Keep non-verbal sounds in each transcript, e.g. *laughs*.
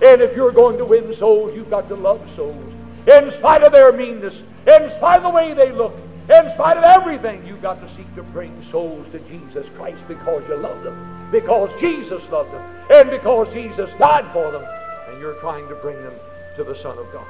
And if you're going to win souls, you've got to love souls. In spite of their meanness, in spite of the way they look, in spite of everything, you've got to seek to bring souls to Jesus Christ because you love them, because Jesus loved them, and because Jesus died for them, and you're trying to bring them to the Son of God.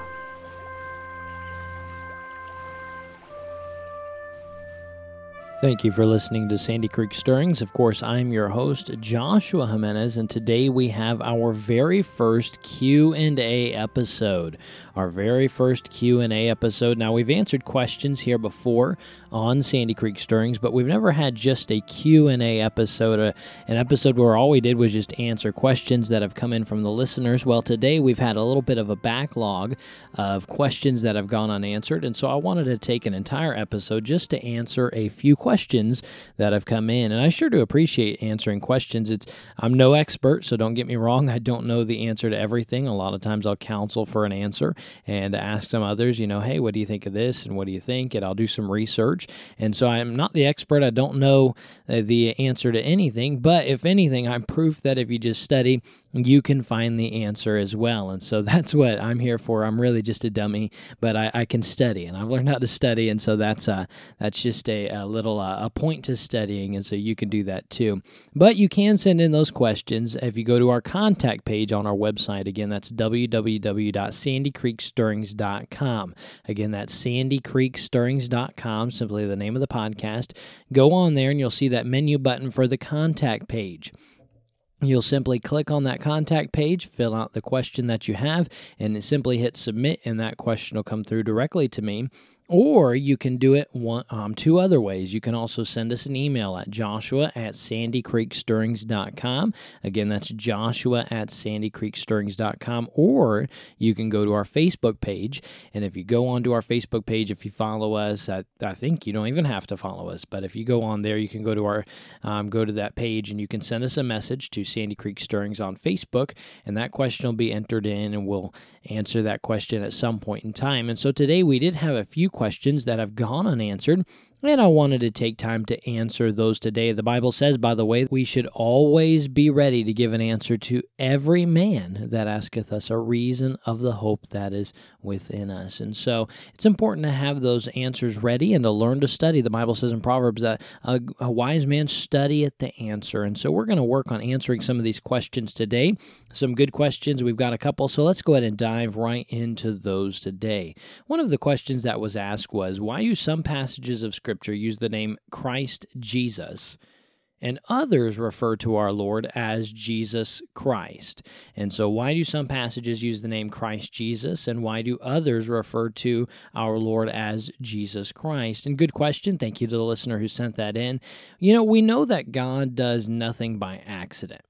Thank you for listening to Sandy Creek Stirrings. Of course, I'm your host, Joshua Jimenez, and today we have our very first Q&A episode. Our very first Q&A episode. Now, we've answered questions here before on Sandy Creek Stirrings, but we've never had just a Q&A episode, uh, an episode where all we did was just answer questions that have come in from the listeners. Well, today we've had a little bit of a backlog of questions that have gone unanswered, and so I wanted to take an entire episode just to answer a few questions questions that have come in. And I sure do appreciate answering questions. It's I'm no expert, so don't get me wrong. I don't know the answer to everything. A lot of times I'll counsel for an answer and ask some others, you know, hey, what do you think of this? And what do you think? And I'll do some research. And so I'm not the expert. I don't know uh, the answer to anything. But if anything, I'm proof that if you just study, you can find the answer as well. And so *laughs* that's what I'm here for. I'm really just a dummy, but I, I can study, and I've learned how to study, and so that's uh, that's just a, a little uh, a point to studying, and so you can do that too. But you can send in those questions if you go to our contact page on our website. Again, that's www.sandycreekstirrings.com. Again, that's sandycreekstirrings.com, simply the name of the podcast. Go on there, and you'll see that menu button for the contact page. You'll simply click on that contact page, fill out the question that you have, and simply hit submit, and that question will come through directly to me. Or you can do it one, um, two other ways. You can also send us an email at joshua at sandycreekstirrings.com. Again, that's joshua at sandycreekstirrings.com. Or you can go to our Facebook page. And if you go onto our Facebook page, if you follow us, I, I think you don't even have to follow us. But if you go on there, you can go to our um, go to that page and you can send us a message to Sandy Creek Stirrings on Facebook. And that question will be entered in and we'll answer that question at some point in time. And so today we did have a few questions that have gone unanswered. And I wanted to take time to answer those today. The Bible says, by the way, we should always be ready to give an answer to every man that asketh us a reason of the hope that is within us. And so it's important to have those answers ready and to learn to study. The Bible says in Proverbs that a, a wise man studieth the answer. And so we're going to work on answering some of these questions today. Some good questions. We've got a couple. So let's go ahead and dive right into those today. One of the questions that was asked was why use some passages of Scripture Scripture use the name Christ Jesus, and others refer to our Lord as Jesus Christ. And so, why do some passages use the name Christ Jesus, and why do others refer to our Lord as Jesus Christ? And good question. Thank you to the listener who sent that in. You know, we know that God does nothing by accident.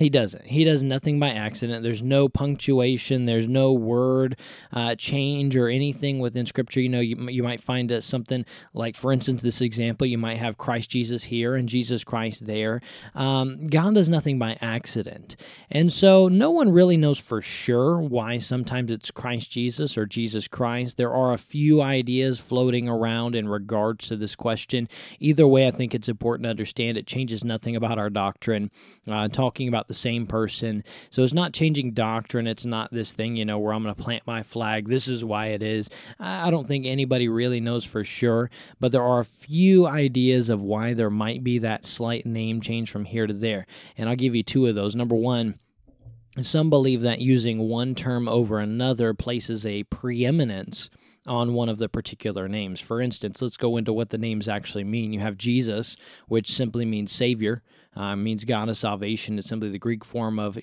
He doesn't. He does nothing by accident. There's no punctuation. There's no word uh, change or anything within Scripture. You know, you, you might find uh, something like, for instance, this example, you might have Christ Jesus here and Jesus Christ there. Um, God does nothing by accident. And so no one really knows for sure why sometimes it's Christ Jesus or Jesus Christ. There are a few ideas floating around in regards to this question. Either way, I think it's important to understand it changes nothing about our doctrine. Uh, talking about the same person. So it's not changing doctrine. It's not this thing, you know, where I'm going to plant my flag. This is why it is. I don't think anybody really knows for sure, but there are a few ideas of why there might be that slight name change from here to there. And I'll give you two of those. Number one, some believe that using one term over another places a preeminence on one of the particular names. For instance, let's go into what the names actually mean. You have Jesus, which simply means Savior uh, means God of salvation. It's simply the Greek form of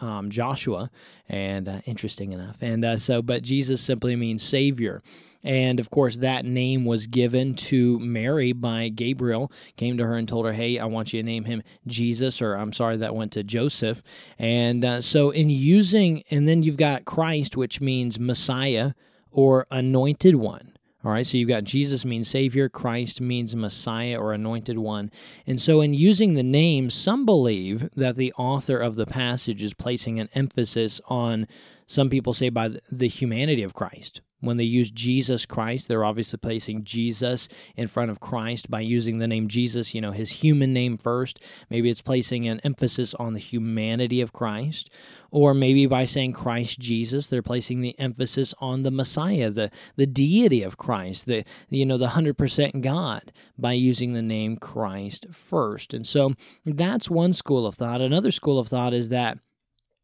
um, Joshua, and uh, interesting enough. And uh, so, but Jesus simply means Savior. And of course, that name was given to Mary by Gabriel. Came to her and told her, "Hey, I want you to name him Jesus." Or I'm sorry, that went to Joseph. And uh, so, in using, and then you've got Christ, which means Messiah or Anointed One. All right, so you've got Jesus means Savior, Christ means Messiah or Anointed One. And so, in using the name, some believe that the author of the passage is placing an emphasis on Some people say by the humanity of Christ. When they use Jesus Christ, they're obviously placing Jesus in front of Christ by using the name Jesus, you know, his human name first. Maybe it's placing an emphasis on the humanity of Christ. Or maybe by saying Christ Jesus, they're placing the emphasis on the Messiah, the, the deity of Christ, the you know, the 100% God by using the name Christ first. And so that's one school of thought. Another school of thought is that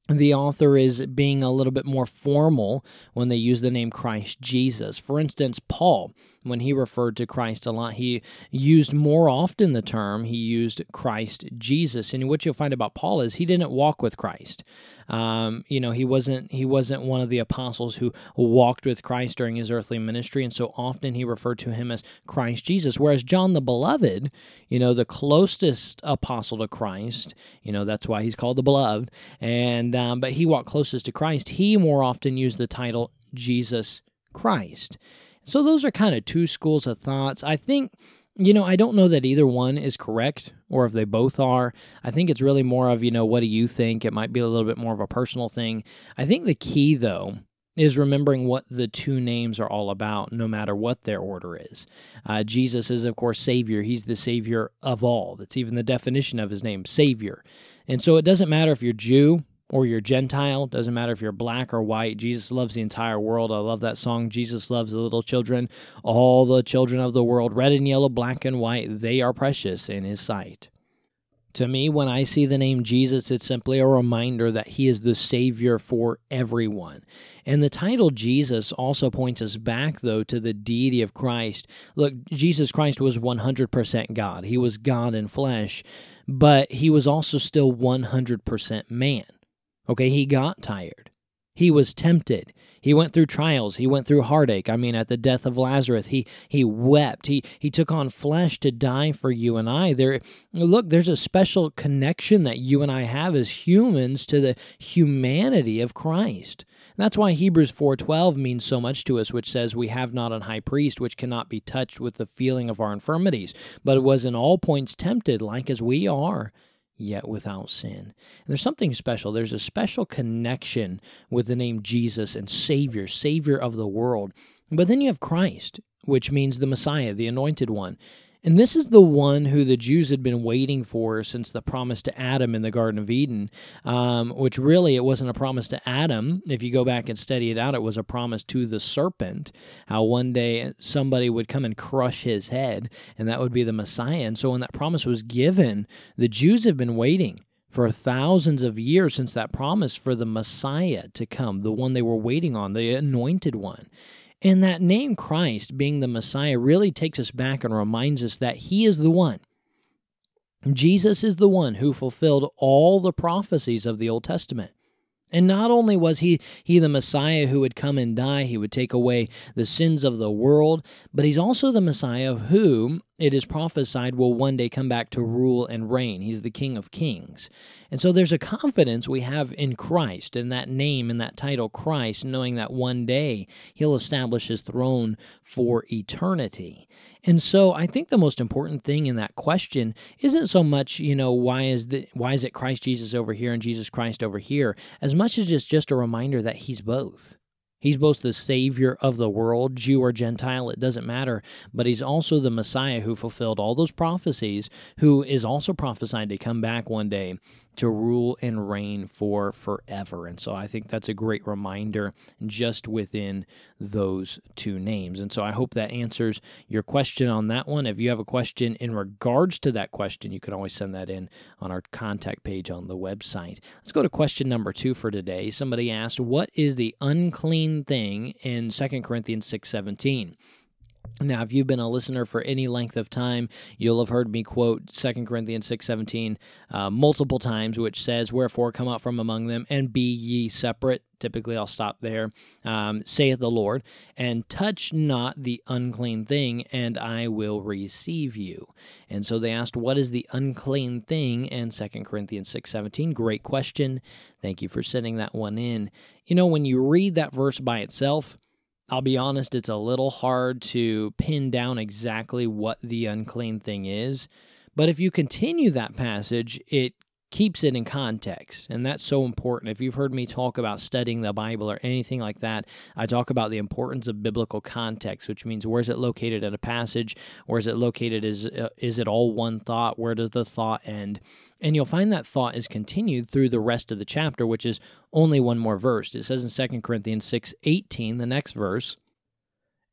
the author is being a little bit more formal when they use the name Christ Jesus. For instance, Paul, when he referred to Christ a lot, he used more often the term, he used Christ Jesus. And what you'll find about Paul is he didn't walk with Christ. Um, you know, he wasn't he wasn't one of the apostles who walked with Christ during his earthly ministry, and so often he referred to him as Christ Jesus. Whereas John the Beloved, you know, the closest apostle to Christ, you know, that's why he's called the Beloved, and um, but he walked closest to Christ. He more often used the title Jesus Christ. So those are kind of two schools of thoughts. I think you know, I don't know that either one is correct or if they both are. I think it's really more of, you know, what do you think? It might be a little bit more of a personal thing. I think the key, though, is remembering what the two names are all about, no matter what their order is. Uh, Jesus is, of course, Savior. He's the Savior of all. That's even the definition of his name, Savior. And so it doesn't matter if you're Jew or you're Gentile, doesn't matter if you're black or white. Jesus loves the entire world. I love that song. Jesus loves the little children, all the children of the world, red and yellow, black and white. They are precious in his sight. To me, when I see the name Jesus, it's simply a reminder that he is the Savior for everyone. And the title Jesus also points us back, though, to the deity of Christ. Look, Jesus Christ was 100% God, he was God in flesh, but he was also still 100% man. Okay, he got tired. He was tempted. He went through trials. He went through heartache. I mean, at the death of Lazarus, he he wept. He he took on flesh to die for you and I. There look, there's a special connection that you and I have as humans to the humanity of Christ. And that's why Hebrews 4:12 means so much to us, which says we have not an high priest which cannot be touched with the feeling of our infirmities, but was in all points tempted like as we are yet without sin. And there's something special. There's a special connection with the name Jesus and Savior, Savior of the world. But then you have Christ, which means the Messiah, the anointed one. And this is the one who the Jews had been waiting for since the promise to Adam in the Garden of Eden, um, which really it wasn't a promise to Adam. If you go back and study it out, it was a promise to the serpent, how one day somebody would come and crush his head, and that would be the Messiah. And so when that promise was given, the Jews have been waiting for thousands of years since that promise for the Messiah to come, the one they were waiting on, the anointed one. And that name Christ, being the Messiah, really takes us back and reminds us that He is the one. Jesus is the one who fulfilled all the prophecies of the Old Testament. And not only was he he the Messiah who would come and die, he would take away the sins of the world, but he's also the Messiah of whom it is prophesied will one day come back to rule and reign. He's the King of Kings. And so there's a confidence we have in Christ, in that name and that title, Christ, knowing that one day he'll establish his throne for eternity. And so I think the most important thing in that question isn't so much, you know, why is the why is it Christ Jesus over here and Jesus Christ over here, as much as it's just a reminder that he's both. He's both the Savior of the world, Jew or Gentile, it doesn't matter, but he's also the Messiah who fulfilled all those prophecies, who is also prophesied to come back one day to rule and reign for forever. And so I think that's a great reminder just within those two names. And so I hope that answers your question on that one. If you have a question in regards to that question, you can always send that in on our contact page on the website. Let's go to question number two for today. Somebody asked, What is the unclean thing in 2 Corinthians 6 17? Now, if you've been a listener for any length of time, you'll have heard me quote 2 Corinthians 6.17 uh, multiple times, which says, Wherefore come out from among them, and be ye separate. Typically, I'll stop there, um, saith the Lord, and touch not the unclean thing, and I will receive you. And so they asked, What is the unclean thing in 2 Corinthians 6.17? Great question. Thank you for sending that one in. You know, when you read that verse by itself, I'll be honest, it's a little hard to pin down exactly what the unclean thing is. But if you continue that passage, it keeps it in context. And that's so important. If you've heard me talk about studying the Bible or anything like that, I talk about the importance of biblical context, which means where's it located in a passage? Where's it located? Is, uh, is it all one thought? Where does the thought end? And you'll find that thought is continued through the rest of the chapter, which is only one more verse. It says in 2 Corinthians 6 18, the next verse,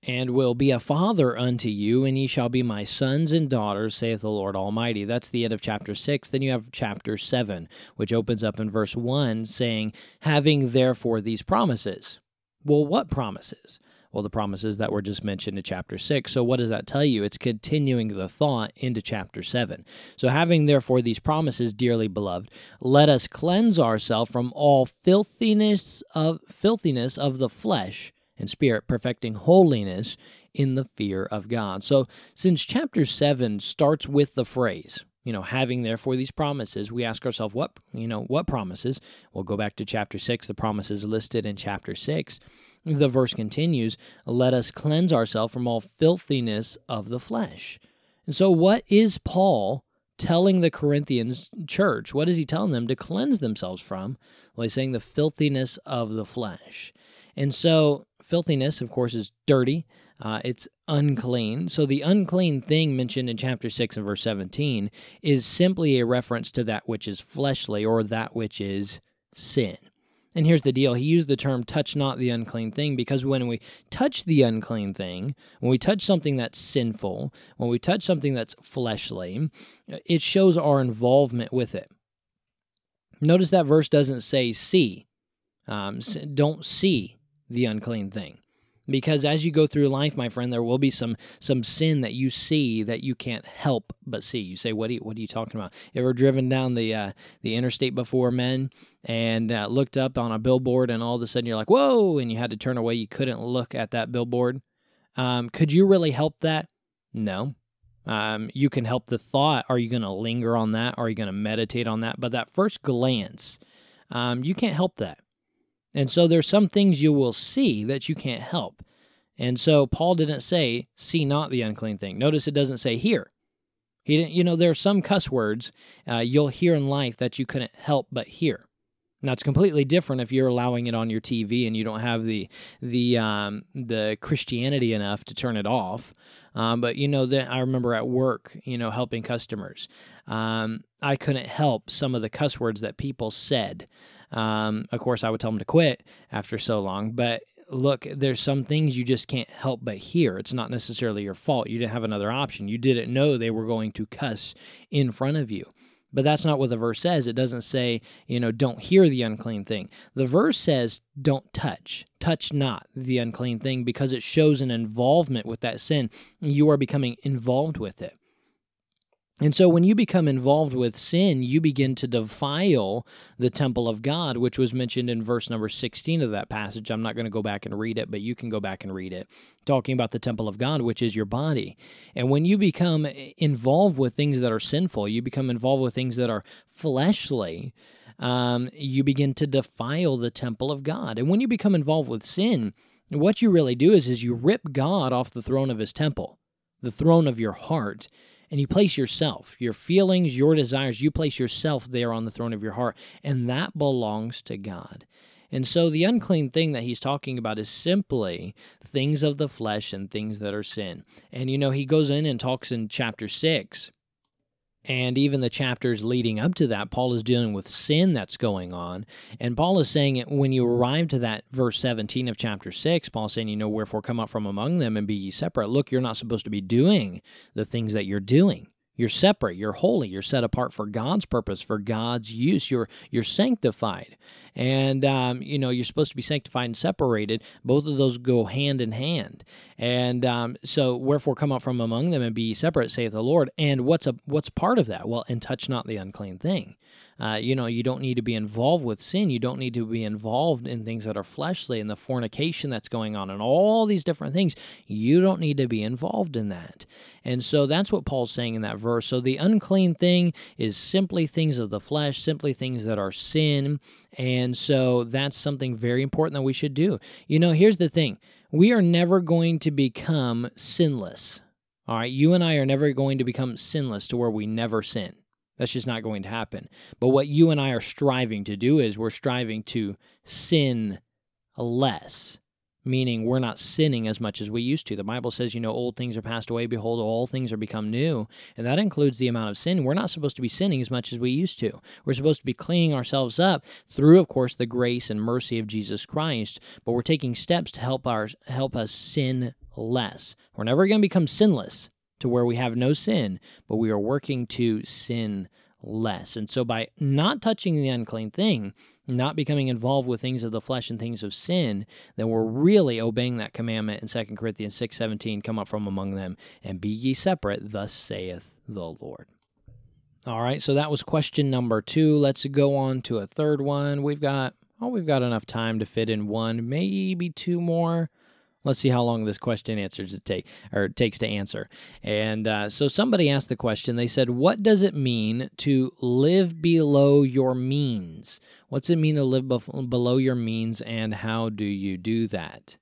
and will be a father unto you, and ye shall be my sons and daughters, saith the Lord Almighty. That's the end of chapter 6. Then you have chapter 7, which opens up in verse 1, saying, Having therefore these promises. Well, what promises? Well, the promises that were just mentioned in chapter 6. So, what does that tell you? It's continuing the thought into chapter 7. So, having therefore these promises, dearly beloved, let us cleanse ourselves from all filthiness of filthiness of the flesh and spirit, perfecting holiness in the fear of God. So, since chapter 7 starts with the phrase, you know, having therefore these promises, we ask ourselves, what, you know, what promises? We'll go back to chapter 6, the promises listed in chapter 6. The verse continues, let us cleanse ourselves from all filthiness of the flesh. And so, what is Paul telling the Corinthians church? What is he telling them to cleanse themselves from? Well, he's saying the filthiness of the flesh. And so, filthiness, of course, is dirty. Uh, it's unclean. So the unclean thing mentioned in chapter 6 and verse 17 is simply a reference to that which is fleshly or that which is sin. And here's the deal he used the term touch not the unclean thing because when we touch the unclean thing, when we touch something that's sinful, when we touch something that's fleshly, it shows our involvement with it. Notice that verse doesn't say see. Um, don't see the unclean thing. Because as you go through life my friend there will be some some sin that you see that you can't help but see. You say what are you, what are you talking about? Ever driven down the uh, the interstate before men and uh, looked up on a billboard and all of a sudden you're like whoa and you had to turn away you couldn't look at that billboard? Um, could you really help that? No. Um, you can help the thought. Are you going to linger on that? Are you going to meditate on that? But that first glance um, you can't help that and so there's some things you will see that you can't help. And so Paul didn't say, see not the unclean thing. Notice it doesn't say hear. He didn't, you know, there are some cuss words uh, you'll hear in life that you couldn't help but hear. Now it's completely different if you're allowing it on your TV and you don't have the the um, the Christianity enough to turn it off. Um, but you know that I remember at work, you know, helping customers, um, I couldn't help some of the cuss words that people said. Um, of course, I would tell them to quit after so long, but look, there's some things you just can't help but hear. It's not necessarily your fault. You didn't have another option. You didn't know they were going to cuss in front of you. But that's not what the verse says. It doesn't say, you know, don't hear the unclean thing. The verse says, don't touch. Touch not the unclean thing because it shows an involvement with that sin. You are becoming involved with it. And so when you become involved with sin, you begin to defile the temple of God, which was mentioned in verse number 16 of that passage. I'm not going to go back and read it, but you can go back and read it, talking about the temple of God, which is your body. And when you become involved with things that are sinful, you become involved with things that are fleshly, um, you begin to defile the temple of God. And when you become involved with sin, what you really do is, is you rip God off the throne of his temple, the throne of your heart and you place yourself, your feelings, your desires, you place yourself there on the throne of your heart, and that belongs to God. And so the unclean thing that he's talking about is simply things of the flesh and things that are sin. And you know, he goes in and talks in chapter 6 and even the chapters leading up to that, Paul is dealing with sin that's going on. And Paul is saying when you arrive to that verse 17 of chapter 6, Paul's saying, you know, wherefore come out from among them and be ye separate. Look, you're not supposed to be doing the things that you're doing. You're separate, you're holy, you're set apart for God's purpose, for God's use. You're you're sanctified. And um, you know, you're supposed to be sanctified and separated. Both of those go hand in hand. And um, so wherefore come out from among them and be separate, saith the Lord. And what's a what's part of that? Well, and touch not the unclean thing. Uh, you know, you don't need to be involved with sin. You don't need to be involved in things that are fleshly and the fornication that's going on and all these different things. You don't need to be involved in that. And so that's what Paul's saying in that verse. So the unclean thing is simply things of the flesh, simply things that are sin. And so that's something very important that we should do. You know, here's the thing we are never going to become sinless. All right, you and I are never going to become sinless to where we never sin. That's just not going to happen. But what you and I are striving to do is we're striving to sin less, meaning we're not sinning as much as we used to. The Bible says, you know, old things are passed away, behold, all things are become new. And that includes the amount of sin. We're not supposed to be sinning as much as we used to. We're supposed to be cleaning ourselves up through, of course, the grace and mercy of Jesus Christ, but we're taking steps to help our help us sin less. We're never going to become sinless to where we have no sin, but we are working to sin less. And so by not touching the unclean thing, not becoming involved with things of the flesh and things of sin, then we're really obeying that commandment in 2 Corinthians 6:17, come up from among them and be ye separate, thus saith the Lord. All right, so that was question number 2. Let's go on to a third one. We've got oh, we've got enough time to fit in one, maybe two more. Let's see how long this question answers it take or takes to answer. And uh, so somebody asked the question. They said, "What does it mean to live below your means? What's it mean to live below your means, and how do you do that?"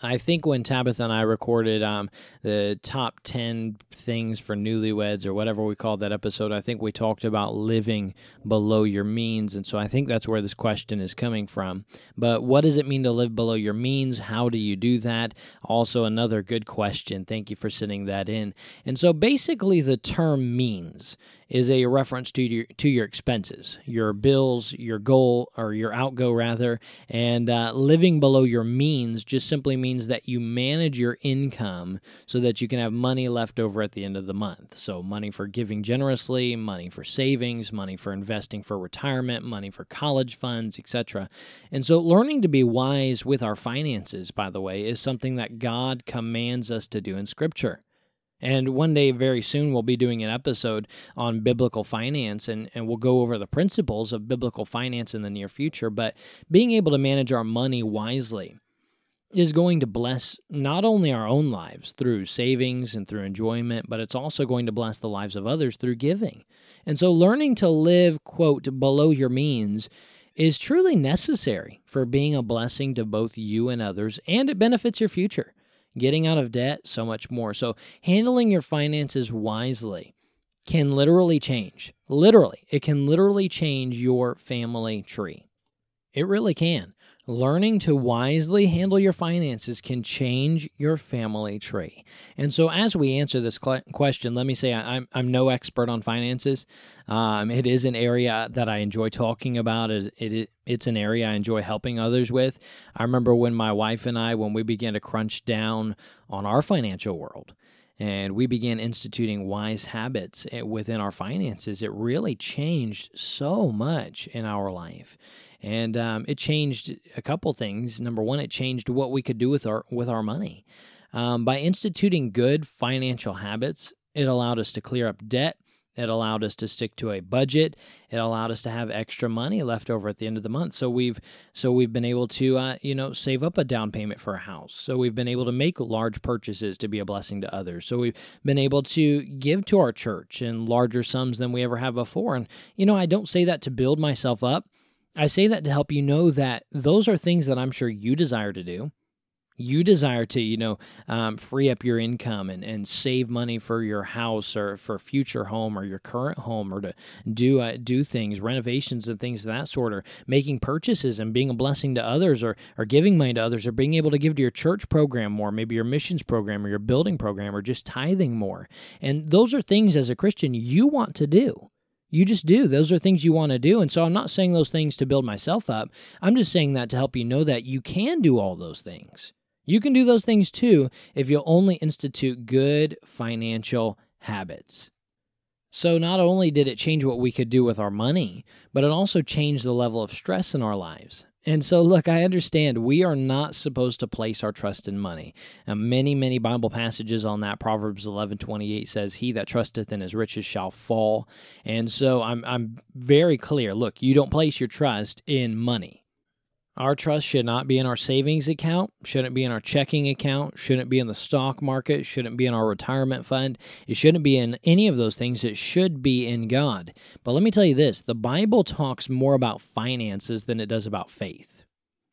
I think when Tabitha and I recorded um, the top 10 things for newlyweds or whatever we called that episode, I think we talked about living below your means. And so I think that's where this question is coming from. But what does it mean to live below your means? How do you do that? Also, another good question. Thank you for sending that in. And so basically, the term means is a reference to your to your expenses, your bills, your goal or your outgo rather, and uh, living below your means just simply means that you manage your income so that you can have money left over at the end of the month. So money for giving generously, money for savings, money for investing for retirement, money for college funds, etc. And so learning to be wise with our finances, by the way, is something that God commands us to do in Scripture. And one day, very soon, we'll be doing an episode on biblical finance and, and we'll go over the principles of biblical finance in the near future. But being able to manage our money wisely is going to bless not only our own lives through savings and through enjoyment, but it's also going to bless the lives of others through giving. And so, learning to live, quote, below your means is truly necessary for being a blessing to both you and others, and it benefits your future getting out of debt, so much more. So, handling your finances wisely can literally change. Literally, it can literally change your family tree. It really can. Learning to wisely handle your finances can change your family tree. And so, as we answer this question, let me say I'm, I'm no expert on finances. Um, it is an area that I enjoy talking about. It, it, it's an area I enjoy helping others with. I remember when my wife and I, when we began to crunch down on our financial world, and we began instituting wise habits eh, within our finances, it really changed so much in our life and um, it changed a couple things. Number one, it changed what we could do with our with our money. Um, by instituting good financial habits, it allowed us to clear up debt. It allowed us to stick to a budget. It allowed us to have extra money left over at the end of the month. So we've so we've been able to uh, you know save up a down payment for a house. So we've been able to make large purchases to be a blessing to others. So we've been able to give to our church in larger sums than we ever have before. And you know I don't say that to build myself up. I say that to help you know that those are things that I'm sure you desire to do. You desire to, you know, um, free up your income and, and save money for your house or for future home or your current home or to do uh, do things, renovations and things of that sort, or making purchases and being a blessing to others or, or giving money to others or being able to give to your church program more, maybe your missions program or your building program or just tithing more. And those are things as a Christian you want to do. You just do. Those are things you want to do. And so I'm not saying those things to build myself up. I'm just saying that to help you know that you can do all those things. You can do those things too if you'll only institute good financial habits. So, not only did it change what we could do with our money, but it also changed the level of stress in our lives. And so, look, I understand we are not supposed to place our trust in money. And many, many Bible passages on that. Proverbs eleven twenty eight says, "He that trusteth in his riches shall fall." And so, I'm I'm very clear. Look, you don't place your trust in money. Our trust should not be in our savings account, shouldn't be in our checking account, shouldn't be in the stock market, shouldn't be in our retirement fund. It shouldn't be in any of those things. It should be in God. But let me tell you this the Bible talks more about finances than it does about faith.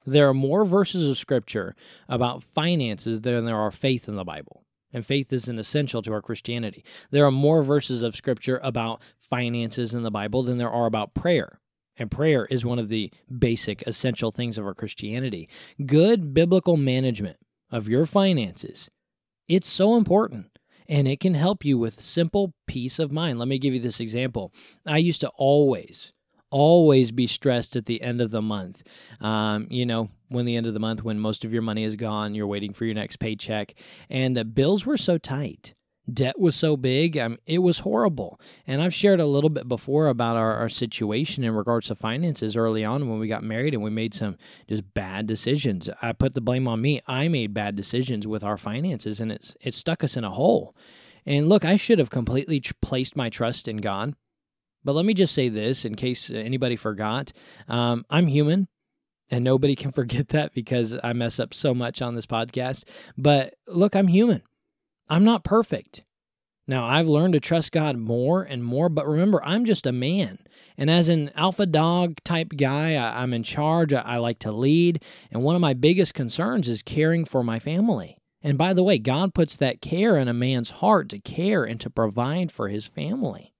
There are more verses of scripture about finances than there are faith in the Bible. and faith is an essential to our Christianity. There are more verses of Scripture about finances in the Bible than there are about prayer. And prayer is one of the basic, essential things of our Christianity. Good biblical management of your finances, it's so important and it can help you with simple peace of mind. Let me give you this example. I used to always, always be stressed at the end of the month. Um, you know, when the end of the month, when most of your money is gone, you're waiting for your next paycheck, and the bills were so tight debt was so big. Um, it was horrible. And I've shared a little bit before about our, our situation in regards to finances early on when we got married and we made some just bad decisions. I put the blame on me. I made bad decisions with our finances and it's, it stuck us in a hole. And look, I should have completely tr- placed my trust in God. But let me just say this in case anybody forgot um, I'm human. And nobody can *laughs* forget that because I mess up so much on this podcast. But look, I'm human. I'm not perfect. Now, I've learned to trust God more and more, but remember, I'm just a man. And as an alpha dog type guy, I, am in charge. I, I like to lead. And one of my biggest concerns is caring for my family. And by the way, God puts that care in a man's heart to care and to provide for his family.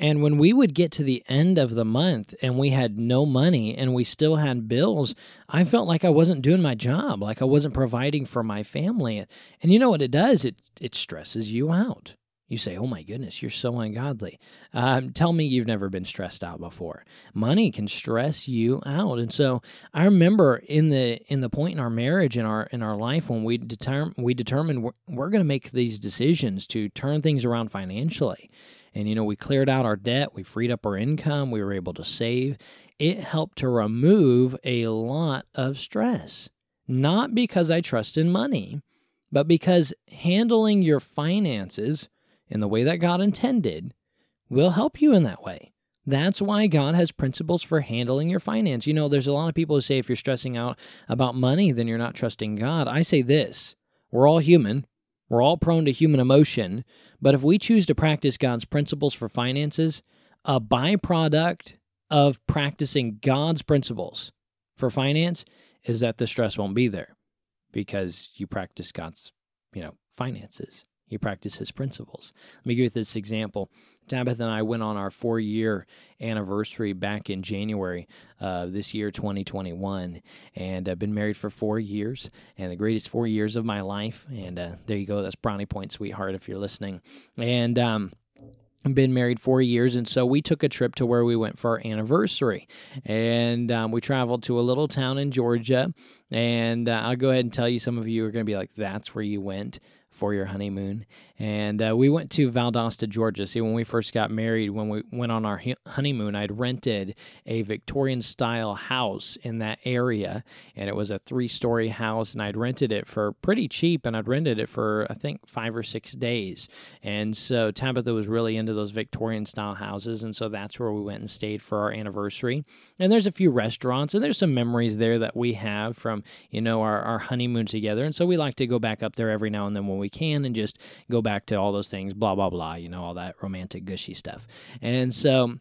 And when we would get to the end of the month and we had no money and we still had bills, I felt like I wasn't doing my job, like I wasn't providing for my family. And you know what it does? It it stresses you out. You say, "Oh my goodness, you're so ungodly." Um, tell me you've never been stressed out before. Money can stress you out, and so I remember in the in the point in our marriage in our in our life when we determine we determined we're, we're going to make these decisions to turn things around financially and, you know, we cleared out our debt, we freed up our income, we were able to save. It helped to remove a lot of stress. Not because I trust in money, but because handling your finances in the way that God intended will help you in that way. That's why God has principles for handling your finance. You know, there's a lot of people who say if you're stressing out about money, then you're not trusting God. I say this we're all human, we're all prone to human emotion, but if we choose to practice God's principles for finances, a byproduct of practicing God's principles for finance is that the stress won't be there because you practice God's, you know, finances. You practice his principles. Let me give you this example. Tabitha and I went on our four year anniversary back in January of this year, 2021. And I've been married for four years and the greatest four years of my life. And uh, there you go. That's Brownie Point, sweetheart, if you're listening. And, um, I've been married four years, and so we took a trip to where we went for our anniversary, and um, we traveled to a little town in Georgia. And uh, I'll go ahead and tell you, some of you are going to be like, "That's where you went." For your honeymoon. And uh, we went to Valdosta, Georgia. See, when we first got married, when we went on our honeymoon, I'd rented a Victorian style house in that area. And it was a three story house. And I'd rented it for pretty cheap. And I'd rented it for, I think, five or six days. And so Tabitha was really into those Victorian style houses. And so that's where we went and stayed for our anniversary. And there's a few restaurants and there's some memories there that we have from, you know, our, our honeymoon together. And so we like to go back up there every now and then when we can and just go back to all those things, blah, blah, blah, you know, all that romantic, gushy stuff. And so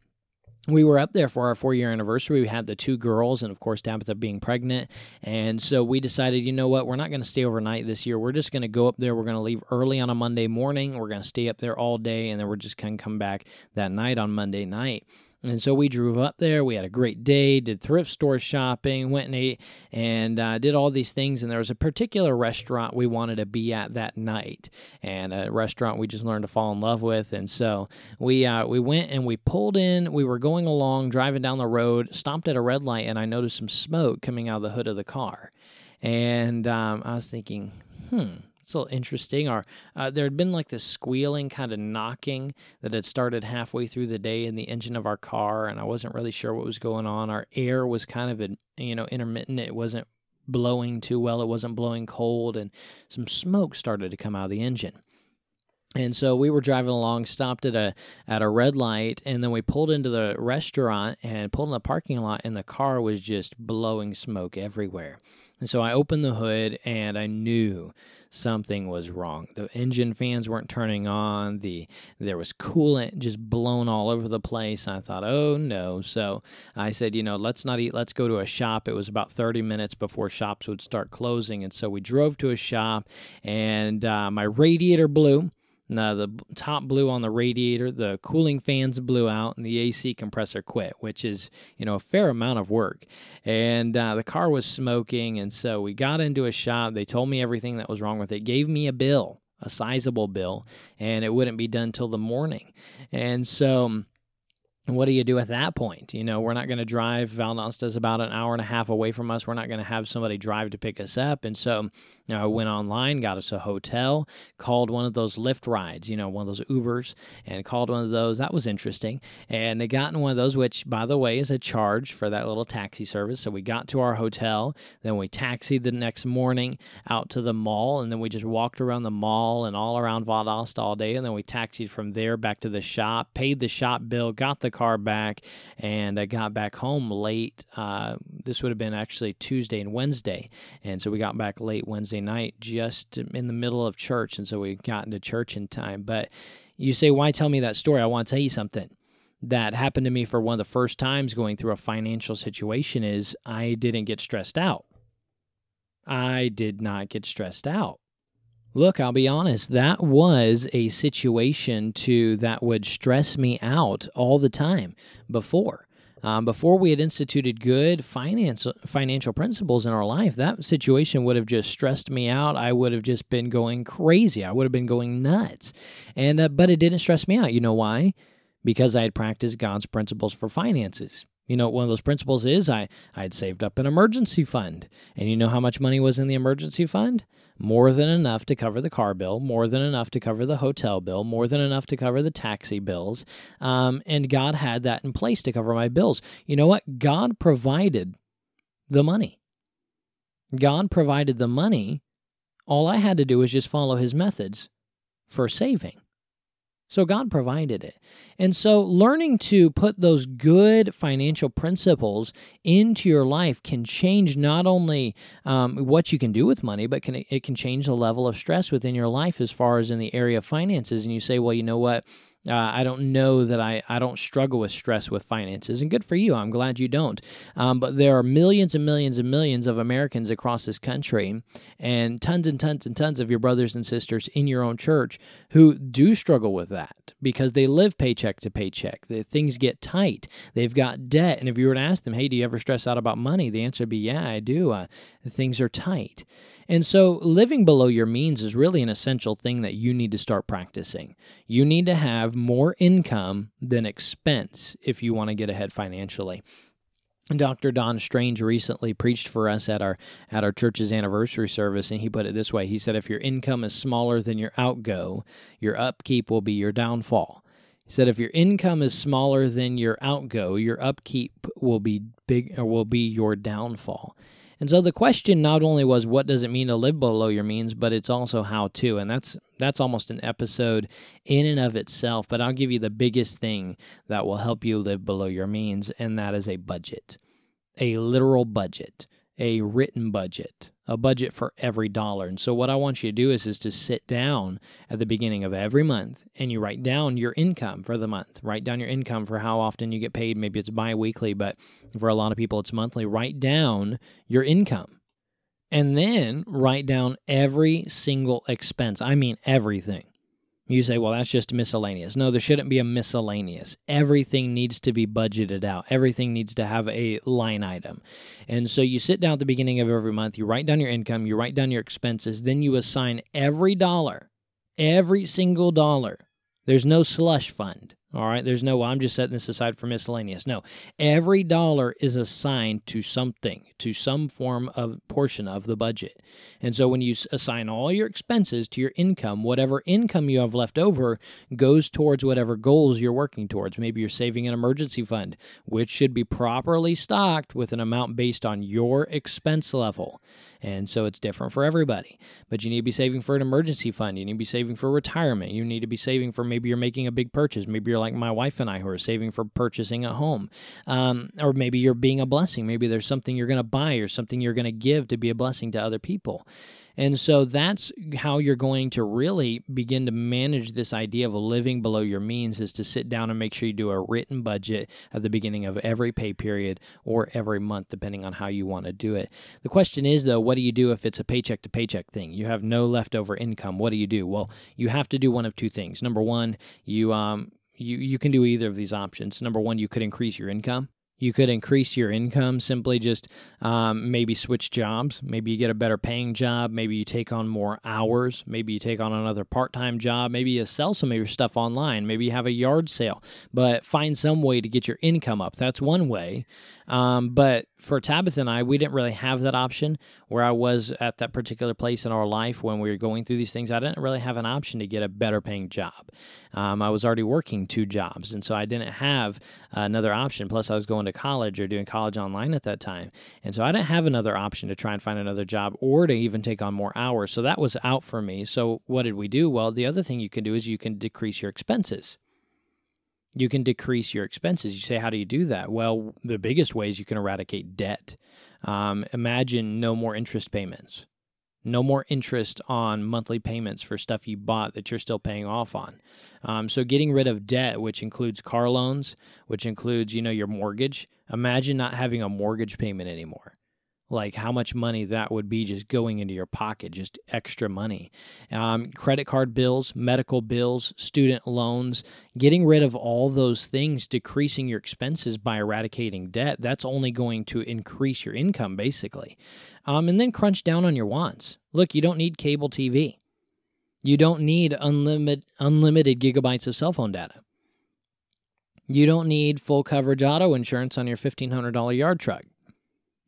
we were up there for our four year anniversary. We had the two girls, and of course, Tabitha being pregnant. And so we decided, you know what, we're not going to stay overnight this year. We're just going to go up there. We're going to leave early on a Monday morning. We're going to stay up there all day, and then we're just going to come back that night on Monday night. And so we drove up there. We had a great day, did thrift store shopping, went and ate, and uh, did all these things. And there was a particular restaurant we wanted to be at that night, and a restaurant we just learned to fall in love with. And so we uh, we went and we pulled in. We were going along, driving down the road, stopped at a red light, and I noticed some smoke coming out of the hood of the car. And um, I was thinking, hmm it's a little interesting. Or uh, there had been like this squealing kind of knocking that had started halfway through the day in the engine of our car, and I wasn't really sure what was going on. Our air was kind of you know intermittent. It wasn't blowing too well. It wasn't blowing cold, and some smoke started to come out of the engine. And so we were driving along, stopped at a at a red light, and then we pulled into the restaurant and pulled in the parking lot, and the car was just blowing smoke everywhere. And so I opened the hood, and I knew something was wrong. The engine fans weren't turning on. The there was coolant just blown all over the place. I thought, oh no. So I said, you know, let's not eat. Let's go to a shop. It was about 30 minutes before shops would start closing, and so we drove to a shop, and uh, my radiator blew. Now, the top blew on the radiator, the cooling fans blew out, and the AC compressor quit, which is, you know, a fair amount of work. And uh, the car was smoking, and so we got into a shop. They told me everything that was wrong with it, gave me a bill, a sizable bill, and it wouldn't be done till the morning. And so what do you do at that point? You know, we're not going to drive. Valdosta is about an hour and a half away from us. We're not going to have somebody drive to pick us up. And so you know, I went online, got us a hotel, called one of those Lyft rides, you know, one of those Ubers, and called one of those. That was interesting. And they got in one of those, which, by the way, is a charge for that little taxi service. So we got to our hotel. Then we taxied the next morning out to the mall. And then we just walked around the mall and all around Valdosta all day. And then we taxied from there back to the shop, paid the shop bill, got the car back, and I got back home late. Uh, this would have been actually Tuesday and Wednesday. And so we got back late Wednesday night, just in the middle of church. And so we got into church in time. But you say, why tell me that story? I want to tell you something that happened to me for one of the first times going through a financial situation is I didn't get stressed out. I did not get stressed out. Look, I'll be honest, that was a situation to that would stress me out all the time before. Um, before we had instituted good finance financial principles in our life, that situation would have just stressed me out. I would have just been going crazy. I would have been going nuts. And uh, but it didn't stress me out. You know why? Because I had practiced God's principles for finances. You know, one of those principles is I I had saved up an emergency fund. And you know how much money was in the emergency fund? More than enough to cover the car bill, more than enough to cover the hotel bill, more than enough to cover the taxi bills. Um, and God had that in place to cover my bills. You know what? God provided the money. God provided the money. All I had to do was just follow his methods for saving. So God provided it. And so learning to put those good financial principles into your life can change not only um, what you can do with money, but can, it can change the level of stress within your life as far as in the area of finances. And you say, well, you know what? Uh, I don't know that I, I don't struggle with stress with finances, and good for you. I'm glad you don't. Um, but there are millions and millions and millions of Americans across this country, and tons and tons and tons of your brothers and sisters in your own church who do struggle with that because they live paycheck to paycheck. The, things get tight. They've got debt. And if you were to ask them, hey, do you ever stress out about money? The answer would be, yeah, I do. Uh, things are tight. And so, living below your means is really an essential thing that you need to start practicing. You need to have more income than expense if you want to get ahead financially. Dr. Don Strange recently preached for us at our at our church's anniversary service and he put it this way. He said if your income is smaller than your outgo, your upkeep will be your downfall. He said if your income is smaller than your outgo, your upkeep will be big or will be your downfall. And so the question not only was what does it mean to live below your means, but it's also how to. And that's that's almost an episode in and of itself, but I'll give you the biggest thing that will help you live below your means and that is a budget. A literal budget, a written budget a budget for every dollar. And so what I want you to do is is to sit down at the beginning of every month and you write down your income for the month. Write down your income for how often you get paid. Maybe it's bi-weekly, but for a lot of people it's monthly. Write down your income. And then write down every single expense. I mean everything. You say, well, that's just miscellaneous. No, there shouldn't be a miscellaneous. Everything needs to be budgeted out, everything needs to have a line item. And so you sit down at the beginning of every month, you write down your income, you write down your expenses, then you assign every dollar, every single dollar. There's no slush fund. All right. There's no, I'm just setting this aside for miscellaneous. No. Every dollar is assigned to something, to some form of portion of the budget. And so when you assign all your expenses to your income, whatever income you have left over goes towards whatever goals you're working towards. Maybe you're saving an emergency fund, which should be properly stocked with an amount based on your expense level. And so it's different for everybody. But you need to be saving for an emergency fund. You need to be saving for retirement. You need to be saving for maybe you're making a big purchase. Maybe you're like my wife and I who are saving for purchasing a home. Um, or maybe you're being a blessing. Maybe there's something you're going to buy or something you're going to give to be a blessing to other people. And so that's how you're going to really begin to manage this idea of living below your means is to sit down and make sure you do a written budget at the beginning of every pay period or every month, depending on how you want to do it. The question is, though, what do you do if it's a paycheck to paycheck thing? You have no leftover income. What do you do? Well, you have to do one of two things. Number one, you um, you you can do either of these options. Number one, you could increase your income. You could increase your income simply just um, maybe switch jobs. Maybe you get a better paying job. Maybe you take on more hours. Maybe you take on another part time job. Maybe you sell some of your stuff online. Maybe you have a yard sale. But find some way to get your income up. That's one way. Um, but for Tabitha and I, we didn't really have that option where I was at that particular place in our life when we were going through these things. I didn't really have an option to get a better paying job. Um, I was already working two jobs, and so I didn't have another option. Plus, I was going to college or doing college online at that time. And so I didn't have another option to try and find another job or to even take on more hours. So that was out for me. So what did we do? Well, the other thing you can do is you can decrease your expenses you can decrease your expenses. You say, how do you do that? Well, the biggest way is you can eradicate debt. Um, imagine no more interest payments, no more interest on monthly payments for stuff you bought that you're still paying off on. Um, so getting rid of debt, which includes car loans, which includes you know your mortgage. Imagine not having a mortgage payment anymore like how much money that would be just going into your pocket, just extra money. Um, credit card bills, medical bills, student loans, getting rid of all those things, decreasing your expenses by eradicating debt, that's only going to increase your income basically. Um, and then crunch down on your wants. Look, you don't need cable TV. You don't need unlimited, unlimited gigabytes of cell phone data. You don't need full coverage auto insurance on your $1,500 yard truck.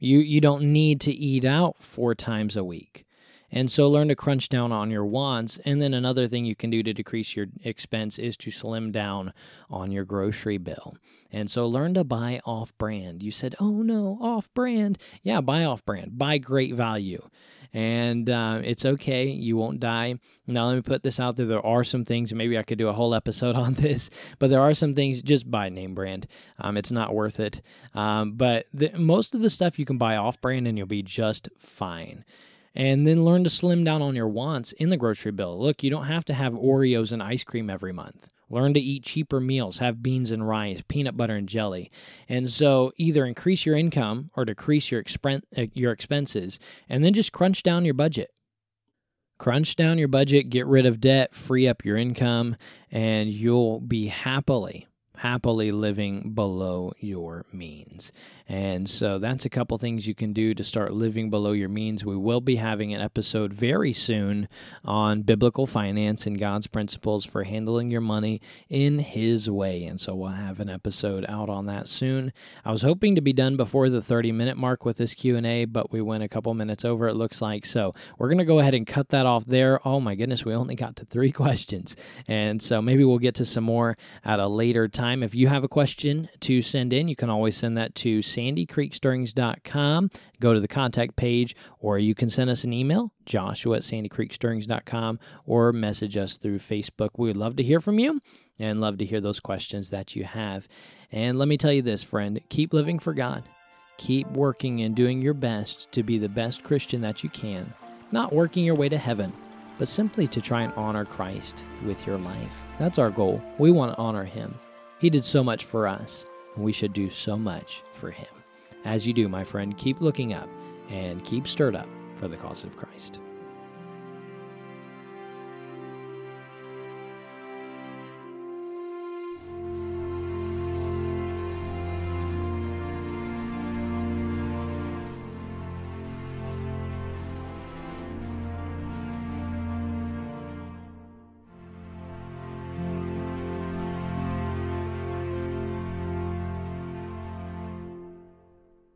You you don't need to eat out four times a week. And so learn to crunch down on your wants. And then another thing you can do to decrease your expense is to slim down on your grocery bill. And so learn to buy off brand. You said, oh no, off brand. Yeah, buy off brand, buy great value and uh, it's okay. You won't die. Now, let me put this out there. There are some things, maybe I could do a whole episode *laughs* on this, but there are some things just buy name brand. Um, it's not worth it. Um, but the, most of the stuff you can buy off brand and you'll be just fine and then learn to slim down on your wants in the grocery bill. Look, you don't have to have Oreos and ice cream every month. Learn to eat cheaper meals, have beans and rice, peanut butter and jelly. And so either increase your income or decrease your, expen- uh, your expenses, and then just crunch down your budget. Crunch down your budget, get rid of debt, free up your income, and you'll be happily happily living below your means. And so that's a couple things you can do to start living below your means. We will be having an episode very soon on biblical finance and God's principles for handling your money in his way. And so we'll have an episode out on that soon. I was hoping to be done before the 30 minute mark with this Q&A, but we went a couple minutes over it looks like. So we're going to go ahead and cut that off there. Oh my goodness, we only got to 3 *laughs* questions. And so maybe we'll get to some more at a later time time. If you have a question to send in, you can always send that to sandycreekstirrings.com. Go to the contact page, or you can send us an email, joshua at sandycreekstirrings.com, or message us through Facebook. We would love to hear from you and love to hear those questions that you have. And let me tell you this, friend keep living for God. Keep working and doing your best to be the best Christian that you can, not working your way to heaven but simply to try and honor Christ with your life. That's our goal. We want to honor Him. He did so much for us, and we should do so much for him. As you do, my friend, keep looking up and keep stirred up for the cause of Christ.